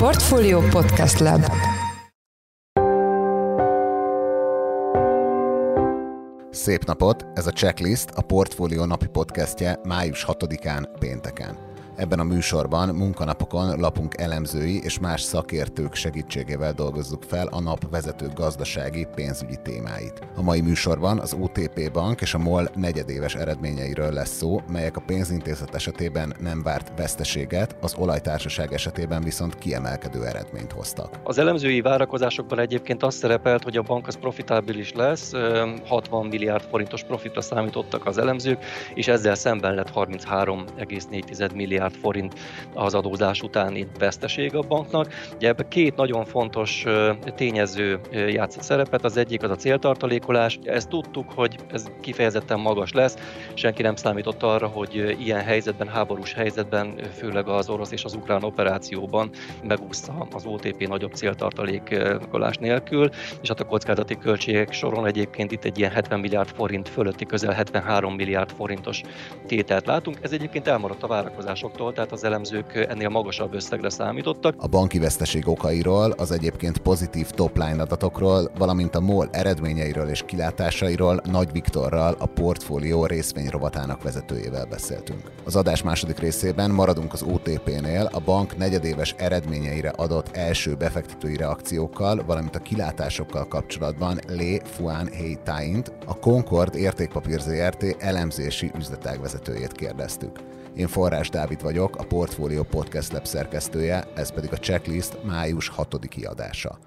Portfolio Podcast Lab Szép napot! Ez a Checklist, a Portfolio napi podcastje május 6-án pénteken. Ebben a műsorban munkanapokon lapunk elemzői és más szakértők segítségével dolgozzuk fel a nap vezető gazdasági pénzügyi témáit. A mai műsorban az OTP Bank és a MOL negyedéves eredményeiről lesz szó, melyek a pénzintézet esetében nem várt veszteséget, az olajtársaság esetében viszont kiemelkedő eredményt hoztak. Az elemzői várakozásokban egyébként azt szerepelt, hogy a bank az profitábilis lesz, 60 milliárd forintos profitra számítottak az elemzők, és ezzel szemben lett 33,4 milliárd milliárd forint az adózás utáni veszteség a banknak. Ugye ebben két nagyon fontos tényező játszott szerepet, az egyik az a céltartalékolás. Ezt tudtuk, hogy ez kifejezetten magas lesz, senki nem számított arra, hogy ilyen helyzetben, háborús helyzetben, főleg az orosz és az ukrán operációban megúszta az OTP nagyobb céltartalékolás nélkül, és hát a kockázati költségek soron egyébként itt egy ilyen 70 milliárd forint fölötti, közel 73 milliárd forintos tételt látunk. Ez egyébként elmaradt a várakozásoktól bankoktól, tehát az elemzők ennél magasabb összegre számítottak. A banki veszteség okairól, az egyébként pozitív top-line adatokról, valamint a MOL eredményeiről és kilátásairól Nagy Viktorral, a portfólió részvényrovatának vezetőjével beszéltünk. Az adás második részében maradunk az OTP-nél, a bank negyedéves eredményeire adott első befektetői reakciókkal, valamint a kilátásokkal kapcsolatban Lé Fuan Hei Taint, a Concord értékpapír ZRT elemzési üzletág vezetőjét kérdeztük. Én Forrás Dávid vagyok, a Portfolio Podcast Lab szerkesztője, ez pedig a Checklist május 6. kiadása.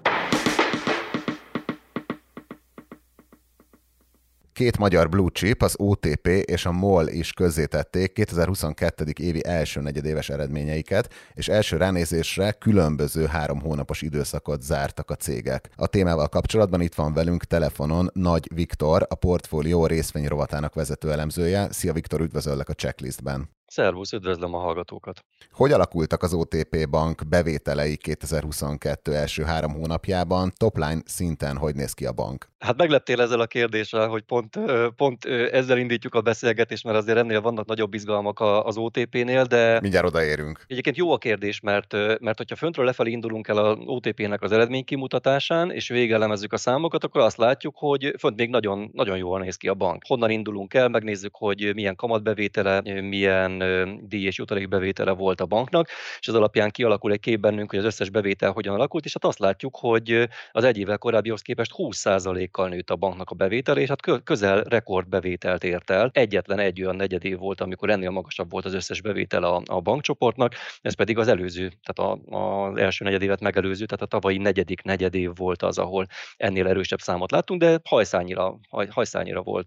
Két magyar blue chip, az OTP és a MOL is közzétették 2022. évi első negyedéves eredményeiket, és első ránézésre különböző három hónapos időszakot zártak a cégek. A témával kapcsolatban itt van velünk telefonon Nagy Viktor, a portfólió részvényrovatának vezető elemzője. Szia Viktor, üdvözöllek a checklistben. Szervusz, üdvözlöm a hallgatókat! Hogy alakultak az OTP Bank bevételei 2022 első három hónapjában? Topline szinten hogy néz ki a bank? Hát megleptél ezzel a kérdéssel, hogy pont, pont ezzel indítjuk a beszélgetést, mert azért ennél vannak nagyobb izgalmak az OTP-nél, de... Mindjárt odaérünk. Egyébként jó a kérdés, mert, mert hogyha föntről lefelé indulunk el az OTP-nek az eredmény kimutatásán, és végelemezzük a számokat, akkor azt látjuk, hogy fönt még nagyon, nagyon jól néz ki a bank. Honnan indulunk el, megnézzük, hogy milyen kamatbevétele, milyen díj és jutalékbevétele volt a banknak, és az alapján kialakul egy kép bennünk, hogy az összes bevétel hogyan alakult, és hát azt látjuk, hogy az egy évvel korábbihoz képest 20%-kal nőtt a banknak a bevétele, és hát közel rekordbevételt ért el. Egyetlen egy olyan negyedév volt, amikor ennél magasabb volt az összes bevétel a, a bankcsoportnak, ez pedig az előző, tehát a, az első negyedévet megelőző, tehát a tavalyi negyedik negyedév volt az, ahol ennél erősebb számot láttunk, de hajszányira, haj, hajszányira volt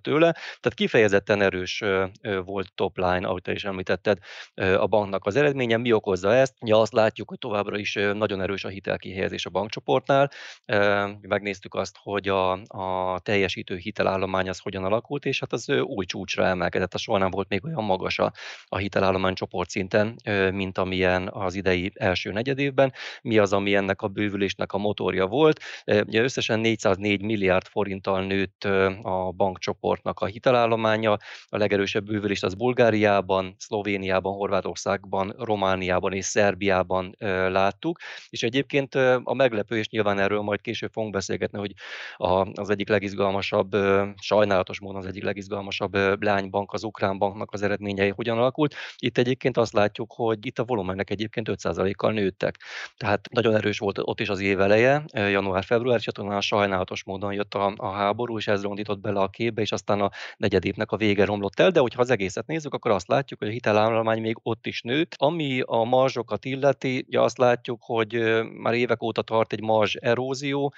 tőle, tehát kifejezetten erős volt top line ahogy te is említetted, a banknak az eredménye. Mi okozza ezt? Ja, azt látjuk, hogy továbbra is nagyon erős a hitelkihelyezés a bankcsoportnál. Megnéztük azt, hogy a, a teljesítő hitelállomány az hogyan alakult, és hát az új csúcsra emelkedett. Az soha nem volt még olyan magas a, a hitelállomány szinten, mint amilyen az idei első negyedévben. Mi az, ami ennek a bővülésnek a motorja volt? Ugye összesen 404 milliárd forinttal nőtt a bankcsoportnak a hitelállománya. A legerősebb bővülést az Bulgária Bulgáriában, Szlovéniában, Horvátországban, Romániában és Szerbiában láttuk. És egyébként a meglepő, és nyilván erről majd később fogunk beszélgetni, hogy az egyik legizgalmasabb, sajnálatos módon az egyik legizgalmasabb lánybank, az Ukrán banknak az eredményei hogyan alakult. Itt egyébként azt látjuk, hogy itt a volumenek egyébként 5%-kal nőttek. Tehát nagyon erős volt ott is az év eleje, január-február, és a sajnálatos módon jött a, a háború, és ez rondított bele a képbe, és aztán a negyedévnek a vége romlott el, de hogyha az egészet nézzük, akkor azt látjuk, hogy a hitelállomány még ott is nőtt. Ami a marzsokat illeti, ugye azt látjuk, hogy már évek óta tart egy marzs erózió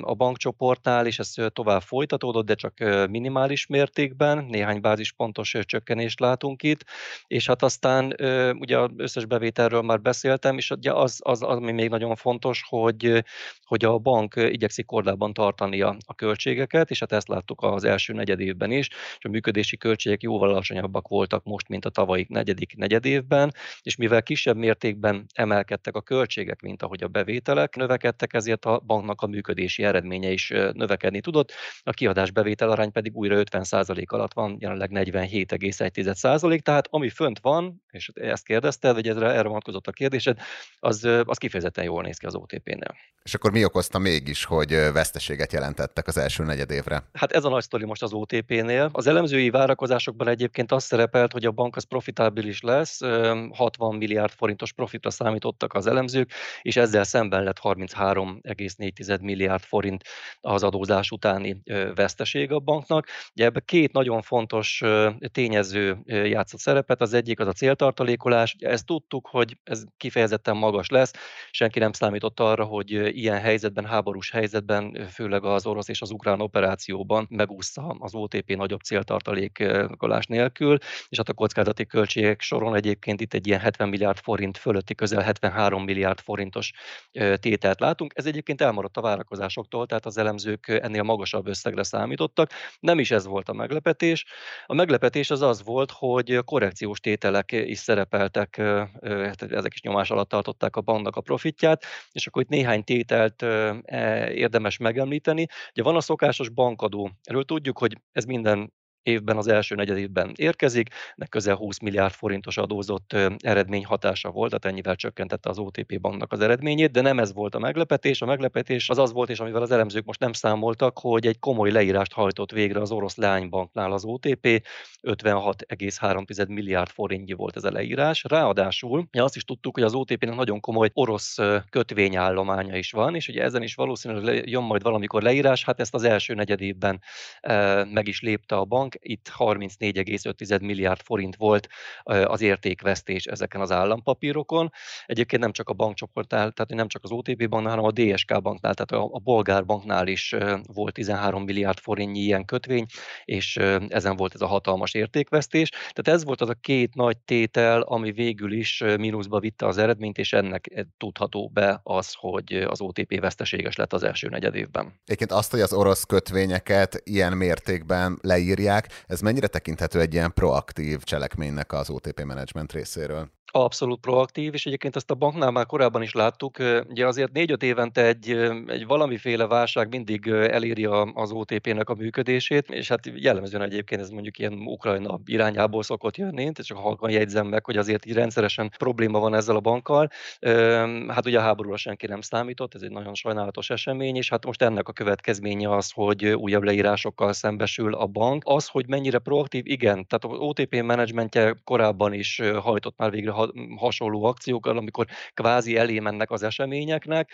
a bankcsoportnál, és ez tovább folytatódott, de csak minimális mértékben, néhány bázispontos csökkenést látunk itt, és hát aztán ugye az összes bevételről már beszéltem, és ugye az, az, az ami még nagyon fontos, hogy, hogy a bank igyekszik kordában tartani a, a költségeket, és hát ezt láttuk az első negyed évben is, és a működési költségek jóval alacsonyabbak voltak voltak most, mint a tavalyi negyedik negyedévben, és mivel kisebb mértékben emelkedtek a költségek, mint ahogy a bevételek növekedtek, ezért a banknak a működési eredménye is növekedni tudott, a kiadás bevétel arány pedig újra 50% alatt van, jelenleg 47,1%, tehát ami fönt van, és ezt kérdezted, vagy erre, erre vonatkozott a kérdésed, az, az kifejezetten jól néz ki az OTP-nél. És akkor mi okozta mégis, hogy veszteséget jelentettek az első negyedévre? Hát ez a nagy sztori most az OTP-nél. Az elemzői várakozásokban egyébként az szerepelt, hogy a bank az profitábilis lesz, 60 milliárd forintos profitra számítottak az elemzők, és ezzel szemben lett 33,4 milliárd forint az adózás utáni veszteség a banknak. Ugye ebben két nagyon fontos tényező játszott szerepet, az egyik az a céltartalékolás, ezt tudtuk, hogy ez kifejezetten magas lesz, senki nem számított arra, hogy ilyen helyzetben, háborús helyzetben, főleg az orosz és az ukrán operációban megúszta az OTP nagyobb céltartalékolás nélkül, és hát a kockázati költségek soron egyébként itt egy ilyen 70 milliárd forint fölötti, közel 73 milliárd forintos tételt látunk. Ez egyébként elmaradt a várakozásoktól, tehát az elemzők ennél magasabb összegre számítottak. Nem is ez volt a meglepetés. A meglepetés az az volt, hogy korrekciós tételek is szerepeltek, hát ezek is nyomás alatt tartották a banknak a profitját, és akkor itt néhány tételt e, érdemes megemlíteni. Ugye van a szokásos bankadó. Erről tudjuk, hogy ez minden évben, az első negyed évben érkezik, de közel 20 milliárd forintos adózott eredmény hatása volt, tehát ennyivel csökkentette az OTP banknak az eredményét, de nem ez volt a meglepetés. A meglepetés az az volt, és amivel az elemzők most nem számoltak, hogy egy komoly leírást hajtott végre az orosz leánybanknál az OTP, 56,3 milliárd forintnyi volt ez a leírás. Ráadásul azt is tudtuk, hogy az OTP-nek nagyon komoly orosz kötvényállománya is van, és ugye ezen is valószínűleg jön majd valamikor leírás, hát ezt az első negyed évben meg is lépte a bank, bank, itt 34,5 milliárd forint volt az értékvesztés ezeken az állampapírokon. Egyébként nem csak a bankcsoportnál, tehát nem csak az OTP banknál, hanem a DSK banknál, tehát a, a bolgár banknál is volt 13 milliárd forintnyi ilyen kötvény, és ezen volt ez a hatalmas értékvesztés. Tehát ez volt az a két nagy tétel, ami végül is mínuszba vitte az eredményt, és ennek e, tudható be az, hogy az OTP veszteséges lett az első negyed évben. Egyébként azt, hogy az orosz kötvényeket ilyen mértékben leírják, Ez mennyire tekinthető egy ilyen proaktív cselekménynek az OTP management részéről? Abszolút proaktív, és egyébként ezt a banknál már korábban is láttuk. Ugye azért 4-5 évente egy, egy valamiféle válság mindig eléri az OTP-nek a működését, és hát jellemzően egyébként ez mondjuk ilyen Ukrajna irányából szokott jönni, csak halkan jegyzem meg, hogy azért így rendszeresen probléma van ezzel a bankkal. Hát ugye a háborúra senki nem számított, ez egy nagyon sajnálatos esemény, és hát most ennek a következménye az, hogy újabb leírásokkal szembesül a bank. Az, hogy mennyire proaktív, igen, tehát az OTP menedzsmentje korábban is hajtott már végre hasonló akciókkal, amikor kvázi elé mennek az eseményeknek.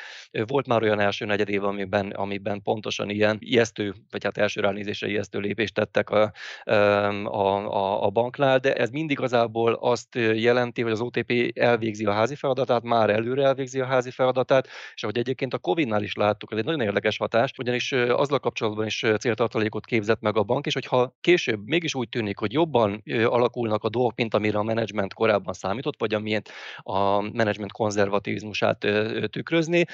Volt már olyan első negyed év, amiben, amiben pontosan ilyen ijesztő, vagy hát első ránézésre ijesztő lépést tettek a, a, a, a banknál, de ez mindig igazából azt jelenti, hogy az OTP elvégzi a házi feladatát, már előre elvégzi a házi feladatát, és ahogy egyébként a Covid-nál is láttuk, ez egy nagyon érdekes hatás, ugyanis azzal kapcsolatban is céltartalékot képzett meg a bank, és hogyha később mégis úgy tűnik, hogy jobban alakulnak a dolgok, mint amire a menedzsment korábban számított, vagy amilyet a menedzsment konzervativizmusát tükrözni,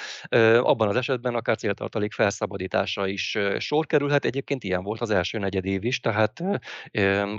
abban az esetben akár céltartalék felszabadításra is sor kerülhet. Egyébként ilyen volt az első negyed év is, tehát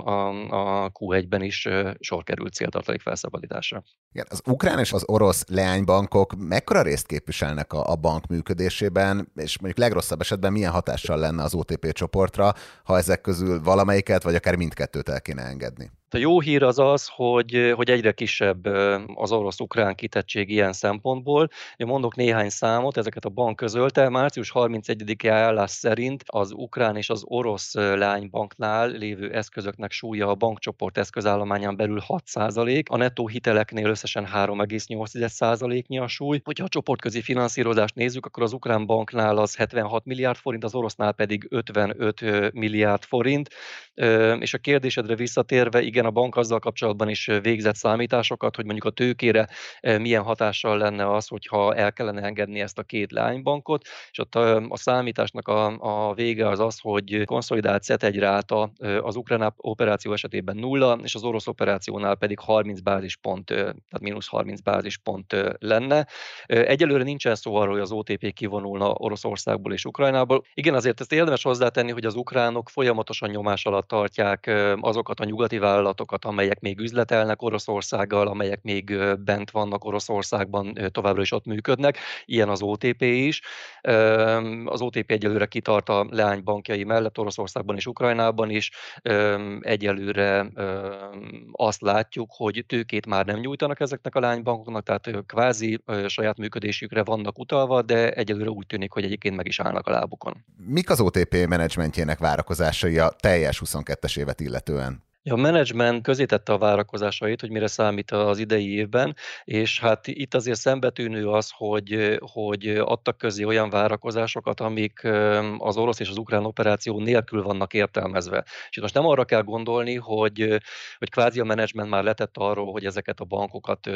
a, a Q1-ben is sor került céltartalék felszabadításra. Igen, az ukrán és az orosz leánybankok mekkora részt képviselnek a, a bank működésében, és mondjuk legrosszabb esetben milyen hatással lenne az OTP csoportra, ha ezek közül valamelyiket, vagy akár mindkettőt el kéne engedni? A jó hír az az, hogy, hogy egyre kisebb az orosz-ukrán kitettség ilyen szempontból. Én mondok néhány számot, ezeket a bank közölte. Március 31-e állás szerint az ukrán és az orosz lánybanknál lévő eszközöknek súlya a bankcsoport eszközállományán belül 6%, a nettó hiteleknél összesen 3,8%-nyi a súly. Hogyha a csoportközi finanszírozást nézzük, akkor az ukrán banknál az 76 milliárd forint, az orosznál pedig 55 milliárd forint. És a kérdésedre visszatérve, igen, a bank azzal kapcsolatban is végzett számításokat, hogy mondjuk a tőkére milyen hatással lenne az, hogyha el kellene engedni ezt a két lánybankot, és ott a, a számításnak a, a vége az az, hogy konszolidált CET1 ráta az ukrán operáció esetében nulla, és az orosz operációnál pedig 30 bázispont, tehát mínusz 30 bázispont lenne. Egyelőre nincsen szó arról, hogy az OTP kivonulna Oroszországból és Ukrajnából. Igen, azért ezt érdemes hozzátenni, hogy az ukránok folyamatosan nyomás alatt tartják azokat a nyugati vállalatokat, vállalatokat, amelyek még üzletelnek Oroszországgal, amelyek még bent vannak Oroszországban, továbbra is ott működnek. Ilyen az OTP is. Az OTP egyelőre kitart a leánybankjai mellett Oroszországban és Ukrajnában is. Egyelőre azt látjuk, hogy tőkét már nem nyújtanak ezeknek a leánybankoknak, tehát kvázi saját működésükre vannak utalva, de egyelőre úgy tűnik, hogy egyébként meg is állnak a lábukon. Mik az OTP menedzsmentjének várakozásai a teljes 22-es évet illetően? A menedzsment közítette a várakozásait, hogy mire számít az idei évben, és hát itt azért szembetűnő az, hogy, hogy adtak közé olyan várakozásokat, amik az orosz és az ukrán operáció nélkül vannak értelmezve. És itt most nem arra kell gondolni, hogy, hogy kvázi a menedzsment már letett arról, hogy ezeket a bankokat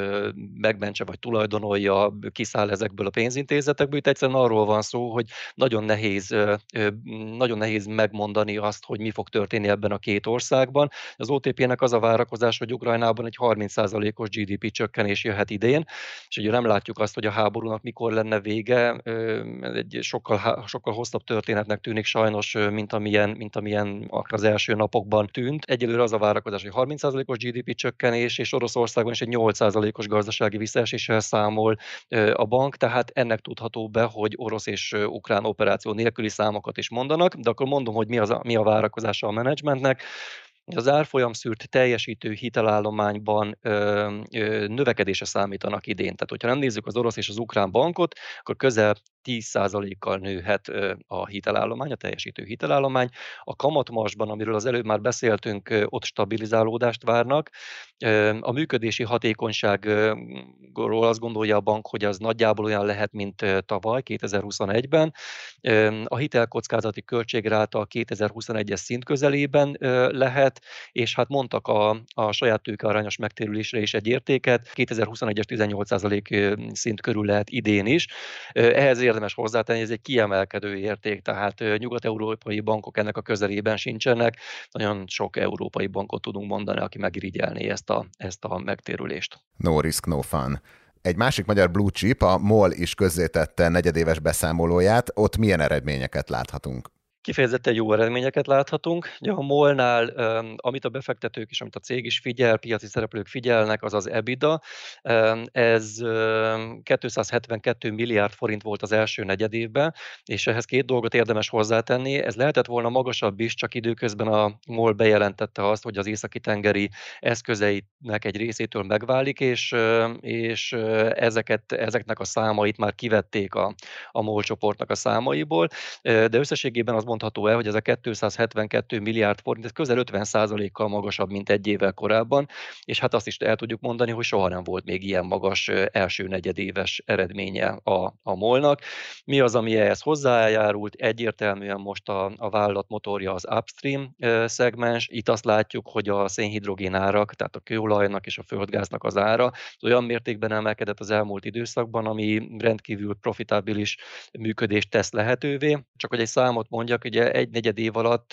megmentse vagy tulajdonolja, kiszáll ezekből a pénzintézetekből. Itt egyszerűen arról van szó, hogy nagyon nehéz, nagyon nehéz megmondani azt, hogy mi fog történni ebben a két országban az OTP-nek az a várakozás, hogy Ukrajnában egy 30%-os GDP csökkenés jöhet idén, és ugye nem látjuk azt, hogy a háborúnak mikor lenne vége, egy sokkal, sokkal hosszabb történetnek tűnik sajnos, mint amilyen, mint amilyen az első napokban tűnt. Egyelőre az a várakozás, hogy 30%-os GDP csökkenés, és Oroszországban is egy 8%-os gazdasági visszaeséssel számol a bank, tehát ennek tudható be, hogy orosz és ukrán operáció nélküli számokat is mondanak, de akkor mondom, hogy mi, az a, mi a várakozása a menedzsmentnek. Az árfolyam szűrt teljesítő hitelállományban ö, ö, növekedése számítanak idén. Tehát, hogyha nem nézzük az orosz és az ukrán bankot, akkor közel 10%-kal nőhet a hitelállomány, a teljesítő hitelállomány. A kamatmarsban, amiről az előbb már beszéltünk, ott stabilizálódást várnak. A működési hatékonyságról azt gondolja a bank, hogy az nagyjából olyan lehet, mint tavaly, 2021-ben. A hitelkockázati költségráta a 2021-es szint közelében lehet, és hát mondtak a, a saját tőkearányos megtérülésre is egy értéket, 2021-es 18% szint körül lehet idén is. Ehhez érdemes hozzátenni, ez egy kiemelkedő érték, tehát nyugat-európai bankok ennek a közelében sincsenek. Nagyon sok európai bankot tudunk mondani, aki megirigyelné ezt a, ezt a megtérülést. No risk, no fun. Egy másik magyar blue chip, a MOL is közzétette negyedéves beszámolóját, ott milyen eredményeket láthatunk? Kifejezetten jó eredményeket láthatunk. Ugye a MOL-nál, amit a befektetők és amit a cég is figyel, piaci szereplők figyelnek, az az EBITDA. Ez 272 milliárd forint volt az első negyedévben, és ehhez két dolgot érdemes hozzátenni. Ez lehetett volna magasabb is, csak időközben a MOL bejelentette azt, hogy az északi-tengeri eszközeinek egy részétől megválik, és, és ezeket, ezeknek a számait már kivették a, a MOL csoportnak a számaiból, de összességében az mondható el, hogy ez a 272 milliárd forint, ez közel 50%-kal magasabb, mint egy évvel korábban, és hát azt is el tudjuk mondani, hogy soha nem volt még ilyen magas első negyedéves eredménye a, a molnak. Mi az, ami ehhez hozzájárult? Egyértelműen most a, a vállalat motorja az upstream szegmens. Itt azt látjuk, hogy a szénhidrogén árak, tehát a kőolajnak és a földgáznak az ára olyan mértékben emelkedett az elmúlt időszakban, ami rendkívül profitábilis működést tesz lehetővé. Csak hogy egy számot mondjak, csak ugye egy negyed év alatt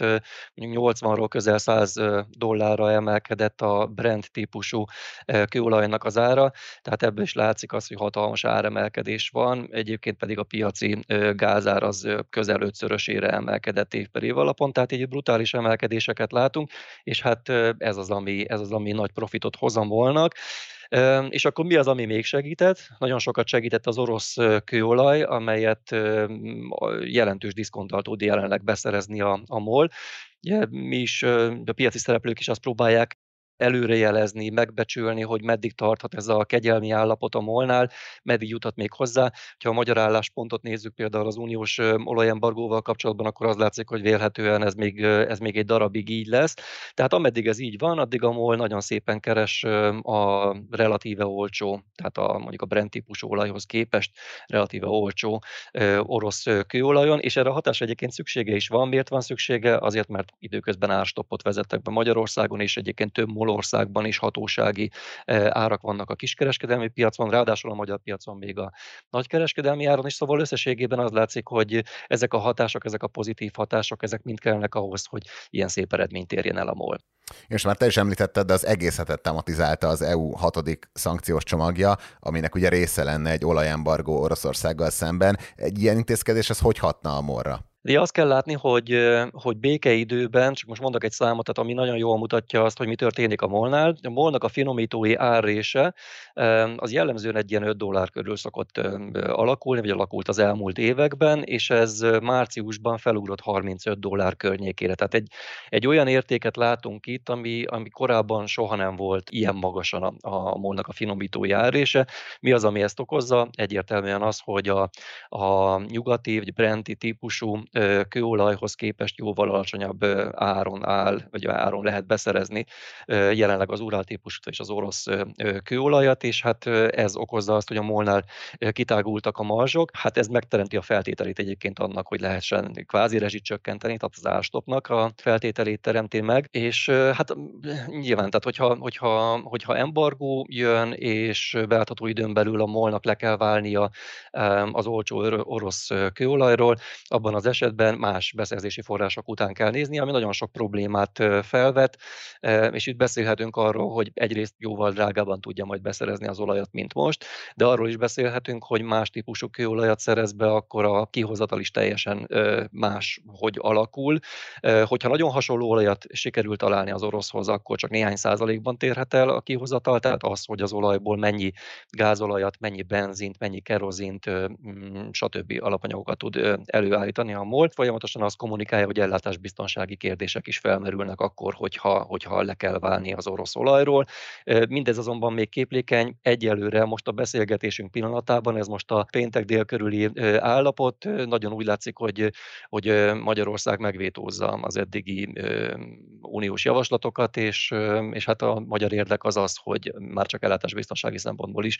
80-ról közel 100 dollárra emelkedett a Brent típusú kőolajnak az ára, tehát ebből is látszik az, hogy hatalmas áremelkedés van, egyébként pedig a piaci gázár az közel ötszörösére emelkedett év per év alapon, tehát így brutális emelkedéseket látunk, és hát ez az, ami, ez az, ami nagy profitot hozam volnak. És akkor mi az, ami még segített? Nagyon sokat segített az orosz kőolaj, amelyet jelentős diszkonttal tud jelenleg beszerezni a, a MOL. Ugye, mi is, a piaci szereplők is azt próbálják előrejelezni, megbecsülni, hogy meddig tarthat ez a kegyelmi állapot a molnál, meddig juthat még hozzá. Ha a magyar álláspontot nézzük például az uniós olajembargóval kapcsolatban, akkor az látszik, hogy vélhetően ez még, ez még egy darabig így lesz. Tehát ameddig ez így van, addig a MOL nagyon szépen keres a relatíve olcsó, tehát a, mondjuk a Brent típusú olajhoz képest relatíve olcsó orosz kőolajon, és erre a hatás egyébként szüksége is van. Miért van szüksége? Azért, mert időközben árstoppot vezettek be Magyarországon, és egyébként több MOL országban is hatósági e, árak vannak a kiskereskedelmi piacon, ráadásul a magyar piacon még a nagykereskedelmi áron is, szóval összességében az látszik, hogy ezek a hatások, ezek a pozitív hatások, ezek mind kellnek ahhoz, hogy ilyen szép eredményt érjen el a MOL. És már te is említetted, de az egészet tematizálta az EU hatodik szankciós csomagja, aminek ugye része lenne egy olajembargó Oroszországgal szemben. Egy ilyen intézkedés, ez hogy hatna a morra? De azt kell látni, hogy, hogy békeidőben, csak most mondok egy számot, tehát ami nagyon jól mutatja azt, hogy mi történik a molnál. A molnak a finomítói árrése az jellemzően egy ilyen 5 dollár körül szokott alakulni, vagy alakult az elmúlt években, és ez márciusban felugrott 35 dollár környékére. Tehát egy, egy olyan értéket látunk itt, ami, ami korábban soha nem volt ilyen magasan a, a molnak a finomítói árrése. Mi az, ami ezt okozza? Egyértelműen az, hogy a, a nyugati vagy brenti típusú kőolajhoz képest jóval alacsonyabb áron áll, vagy áron lehet beszerezni jelenleg az Urál típusú és az orosz kőolajat, és hát ez okozza azt, hogy a molnál kitágultak a marzsok. Hát ez megteremti a feltételét egyébként annak, hogy lehessen kvázi rezsit tehát az árstopnak a feltételét teremti meg, és hát nyilván, tehát hogyha, hogyha, hogyha embargó jön, és beáltató időn belül a molnak le kell válnia az olcsó orosz kőolajról, abban az esetben más beszerzési források után kell nézni, ami nagyon sok problémát felvet, és itt beszélhetünk arról, hogy egyrészt jóval drágában tudja majd beszerezni az olajat, mint most, de arról is beszélhetünk, hogy más típusú kőolajat szerez be, akkor a kihozatal is teljesen más, hogy alakul. Hogyha nagyon hasonló olajat sikerült találni az oroszhoz, akkor csak néhány százalékban térhet el a kihozatal, tehát az, hogy az olajból mennyi gázolajat, mennyi benzint, mennyi kerozint, mm, stb. alapanyagokat tud előállítani a MOL. Folyamatosan azt kommunikálja, hogy ellátásbiztonsági kérdések is felmerülnek akkor, hogyha, hogyha le kell válni az orosz olajról. Mindez azonban még képlékeny. Egyelőre most a beszélgetésünk pillanatában, ez most a péntek dél körüli állapot, nagyon úgy látszik, hogy, hogy Magyarország megvétózza az eddigi uniós javaslatokat, és, és hát a magyar érdek az az, hogy már csak ellátásbiztonsági szempontból is,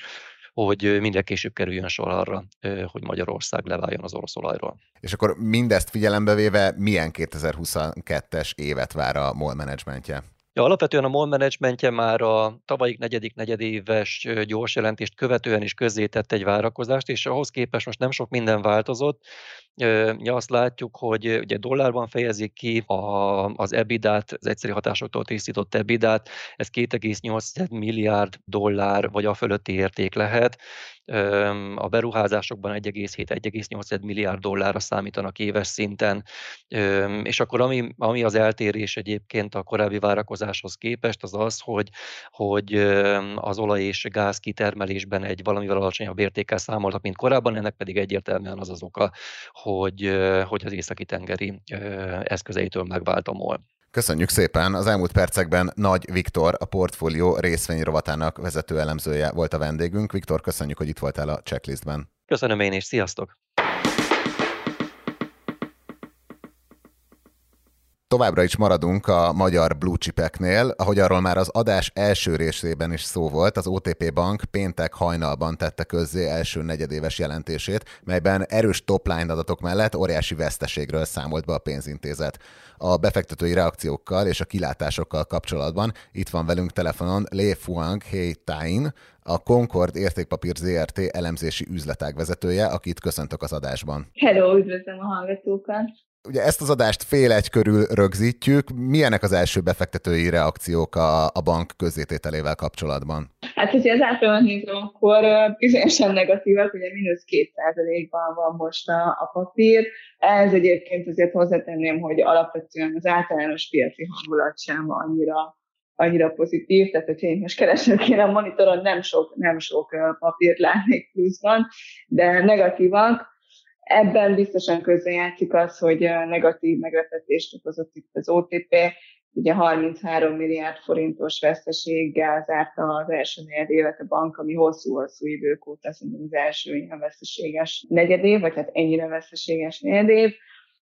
hogy minden később kerüljön sor arra, hogy Magyarország leváljon az orosz olajról. És akkor mindezt figyelembe véve milyen 2022-es évet vár a MOL menedzsmentje? Ja, alapvetően a MOL menedzsmentje már a tavalyik negyedik negyedéves gyors jelentést követően is közzétett egy várakozást, és ahhoz képest most nem sok minden változott. Ja, azt látjuk, hogy ugye dollárban fejezik ki a, az EBITDA-t, az egyszerű hatásoktól tisztított EBITDA-t, ez 2,8 milliárd dollár vagy a fölötti érték lehet, a beruházásokban 1,7-1,8 milliárd dollárra számítanak éves szinten, és akkor ami, ami az eltérés egyébként a korábbi várakozáshoz képest, az az, hogy, hogy az olaj és gáz kitermelésben egy valamivel alacsonyabb értékkel számoltak, mint korábban, ennek pedig egyértelműen az az oka, hogy, hogy az északi tengeri eszközeitől megvált. Köszönjük szépen! Az elmúlt percekben Nagy Viktor, a portfólió részvény vezető elemzője volt a vendégünk. Viktor, köszönjük, hogy itt voltál a checklistben. Köszönöm én is, sziasztok! Továbbra is maradunk a magyar blue chipeknél, ahogy arról már az adás első részében is szó volt, az OTP Bank péntek hajnalban tette közzé első negyedéves jelentését, melyben erős topline adatok mellett óriási veszteségről számolt be a pénzintézet. A befektetői reakciókkal és a kilátásokkal kapcsolatban itt van velünk telefonon Lé Fuang Hei Tain, a Concord Értékpapír ZRT elemzési üzletág vezetője, akit köszöntök az adásban. Hello, üdvözlöm a hallgatókat! Ugye ezt az adást fél egy körül rögzítjük. Milyenek az első befektetői reakciók a, a bank közzétételével kapcsolatban? Hát, hogyha az általában nézem, akkor bizonyosan negatívak, ugye mínusz két százalékban van most a, a papír. Ez egyébként azért hozzátenném, hogy alapvetően az általános piaci hangulat sem annyira annyira pozitív, tehát hogyha én most keresem kéne a monitoron, nem sok, nem sok papírt látnék pluszban, de negatívak. Ebben biztosan közrejátszik az, hogy negatív meglepetést okozott itt az OTP, ugye 33 milliárd forintos veszteséggel zárta az első negyed évet a bank, ami hosszú-hosszú idők óta szerintem az első ilyen veszteséges negyedév, vagy hát ennyire veszteséges negyedév.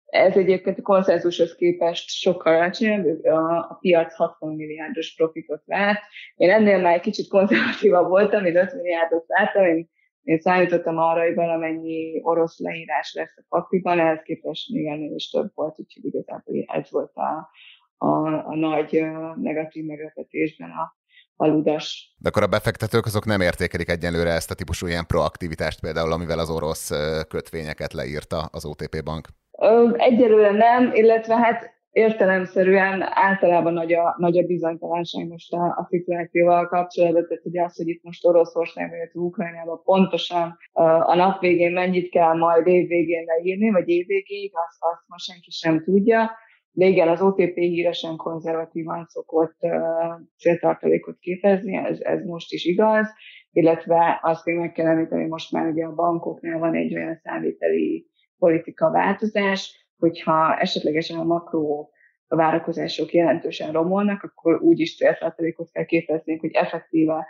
Ez egyébként a konszenzushoz képest sokkal alacsonyabb, a, a piac 60 milliárdos profitot vár. Én ennél már egy kicsit konzervatívabb voltam, én 5 milliárdot láttam, én én számítottam arra, hogy valamennyi orosz leírás lesz a pakliban, ehhez képest még ennél is több volt, úgyhogy igazából ez volt a, a, a nagy negatív meglepetésben a, a ludas. De akkor a befektetők azok nem értékelik egyenlőre ezt a típusú ilyen proaktivitást például, amivel az orosz kötvényeket leírta az OTP bank? Egyelőre nem, illetve hát értelemszerűen általában nagy a, nagy a bizonytalanság most a, a szituációval kapcsolatban, tehát ugye az, hogy itt most Oroszországban, illetve Ukrajnában pontosan a nap végén mennyit kell majd évvégén leírni, vagy évvégéig, azt, azt most senki sem tudja. De igen, az OTP híresen konzervatívan szokott uh, céltartalékot képezni, ez, ez most is igaz, illetve azt még meg kell említeni, most már ugye a bankoknál van egy olyan számviteli politika változás, hogyha esetlegesen a makró várakozások jelentősen romolnak, akkor úgy is céltartalékot kell képezni, hogy effektíve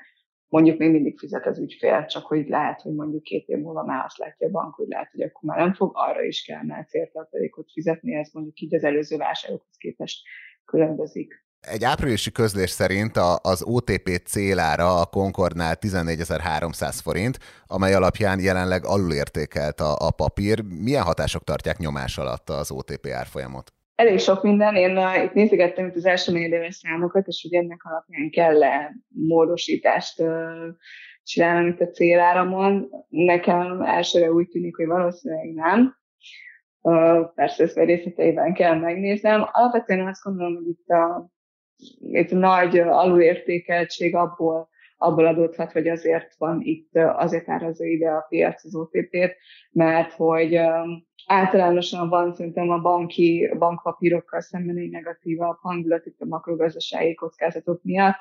mondjuk még mindig fizet az ügyfél, csak hogy lehet, hogy mondjuk két év múlva már azt látja a bank, hogy lehet, hogy akkor már nem fog, arra is kell már céltartalékot fizetni, ez mondjuk így az előző válságokhoz képest különbözik. Egy áprilisi közlés szerint az OTP célára a Concordnál 14.300 forint, amely alapján jelenleg alulértékelt a, a papír. Milyen hatások tartják nyomás alatt az OTP árfolyamot? Elég sok minden. Én uh, itt nézegettem itt az első negyedéves számokat, és ugye ennek alapján kell-e módosítást uh, itt a céláramon. Nekem elsőre úgy tűnik, hogy valószínűleg nem. Uh, persze ezt részleteiben kell megnéznem. Alapvetően azt gondolom, hogy itt a itt nagy alulértékeltség abból, abból adódhat, hogy azért van itt, azért árazza ide a piac az OTP-t, mert hogy általánosan van szerintem a banki bankpapírokkal szemben egy negatívabb hangulat itt a makrogazdasági kockázatok miatt,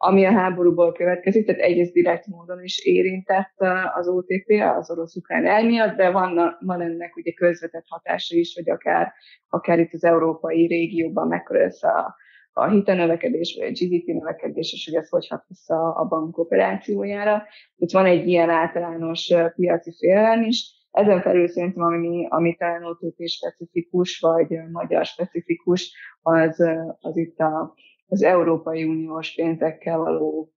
ami a háborúból következik, tehát egyrészt direkt módon is érintett az OTP, az orosz-ukrán el miatt, de van, van ennek ugye közvetett hatása is, hogy akár, akár itt az európai régióban mekkora lesz a a hitelnövekedés, vagy a GDP növekedés, és hogy ez hogy hat vissza a bank operációjára. Itt van egy ilyen általános piaci félelem is. Ezen felül szerintem, ami, ami talán OTP specifikus, vagy magyar specifikus, az, az itt a, az Európai Uniós pénzekkel való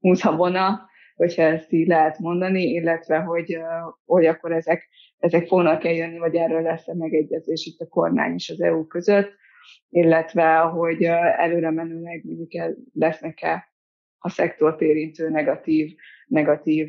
húzhabona, hogyha ezt így lehet mondani, illetve hogy, hogy akkor ezek, ezek fognak eljönni, vagy erről lesz-e megegyezés itt a kormány és az EU között illetve hogy előre menőleg mondjuk lesznek-e a szektort érintő negatív, negatív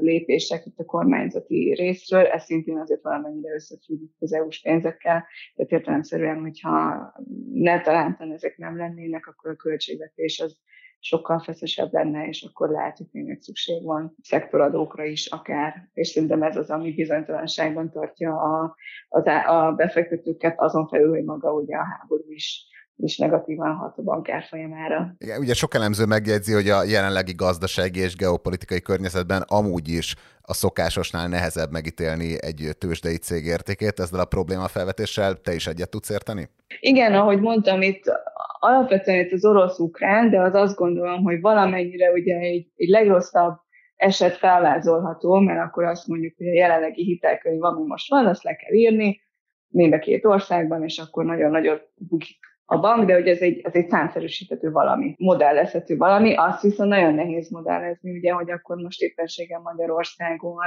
lépések itt a kormányzati részről. Ez szintén azért valamennyire összefügg az EU-s pénzekkel, tehát értelemszerűen, hogyha ne találtan ezek nem lennének, akkor a költségvetés az sokkal feszesebb lenne, és akkor lehet, hogy tényleg szükség van szektoradókra is akár, és szerintem ez az, ami bizonytalanságban tartja a, a, a befektetőket, azon felül, hogy maga ugye a háború is is negatívan hat a bank árfolyamára. Igen, ugye sok elemző megjegyzi, hogy a jelenlegi gazdasági és geopolitikai környezetben amúgy is a szokásosnál nehezebb megítélni egy tőzsdei cég értékét. Ezzel a probléma felvetéssel te is egyet tudsz érteni? Igen, ahogy mondtam, itt alapvetően itt az orosz-ukrán, de az azt gondolom, hogy valamennyire ugye egy, egy legrosszabb eset felvázolható, mert akkor azt mondjuk, hogy a jelenlegi hitelkönyv, ami most van, azt le kell írni, mind a két országban, és akkor nagyon nagyot bukik a bank, de hogy ez egy, ez egy számszerűsíthető valami, modellezhető valami, azt viszont nagyon nehéz modellezni, ugye, hogy akkor most éppenséggel Magyarországon,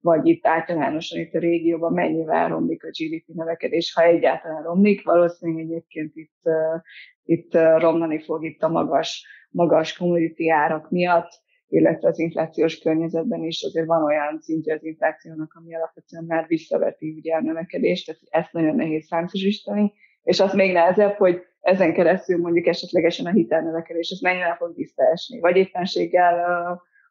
vagy itt általánosan itt a régióban mennyivel romlik a GDP növekedés, ha egyáltalán romlik, valószínűleg egyébként itt, uh, itt uh, romlani fog itt a magas, magas commodity árak miatt, illetve az inflációs környezetben is azért van olyan szintje az inflációnak, ami alapvetően már visszaveti ugye a növekedést, tehát ezt nagyon nehéz számszerűsíteni, és az még nehezebb, hogy ezen keresztül mondjuk esetlegesen a hitelnövekedés, ez mennyire fog visszaesni, vagy éppenséggel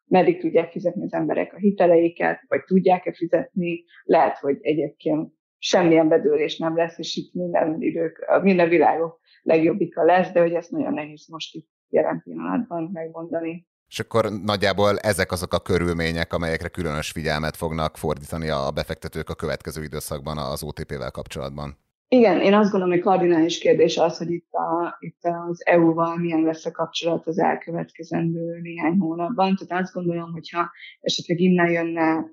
meddig tudják fizetni az emberek a hiteleiket, vagy tudják-e fizetni, lehet, hogy egyébként semmilyen bedőlés nem lesz, és itt minden idők, minden világok legjobbika lesz, de hogy ezt nagyon nehéz most itt jelen pillanatban megmondani. És akkor nagyjából ezek azok a körülmények, amelyekre különös figyelmet fognak fordítani a befektetők a következő időszakban az OTP-vel kapcsolatban. Igen, én azt gondolom, hogy kardinális kérdés az, hogy itt, a, itt az EU-val milyen lesz a kapcsolat az elkövetkezendő néhány hónapban. Tehát azt gondolom, hogyha esetleg innen jönne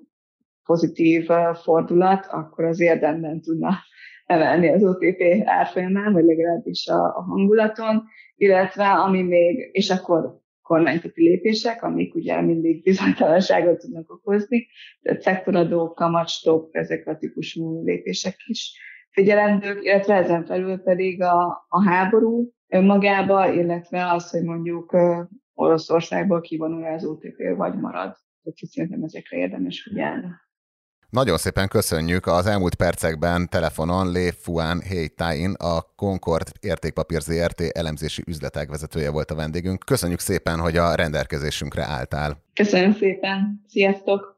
pozitív fordulat, akkor az érdemben tudna emelni az OTP árfolyamán, vagy legalábbis a, a hangulaton, illetve ami még, és akkor kormányzati lépések, amik ugye mindig bizonytalanságot tudnak okozni, tehát szektoradó, kamatstop, ezek a típusú lépések is figyelendők, illetve ezen felül pedig a, a háború önmagába, illetve az, hogy mondjuk Oroszországból kivonul az OTP, vagy marad. Tehát szerintem ezekre érdemes figyelni. Nagyon szépen köszönjük az elmúlt percekben telefonon Lé Fuan Hei Tain, a Concord Értékpapír ZRT elemzési üzletek vezetője volt a vendégünk. Köszönjük szépen, hogy a rendelkezésünkre álltál. Köszönöm szépen. Sziasztok!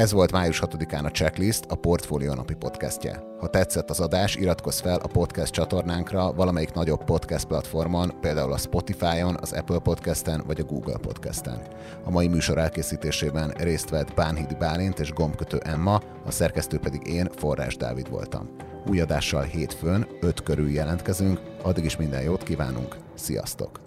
Ez volt május 6-án a Checklist, a Portfolio napi podcastje. Ha tetszett az adás, iratkozz fel a podcast csatornánkra valamelyik nagyobb podcast platformon, például a Spotify-on, az Apple Podcasten vagy a Google Podcasten. A mai műsor elkészítésében részt vett Bánhidi Bálint és Gombkötő Emma, a szerkesztő pedig én, Forrás Dávid voltam. Új adással hétfőn, 5 körül jelentkezünk, addig is minden jót kívánunk, sziasztok!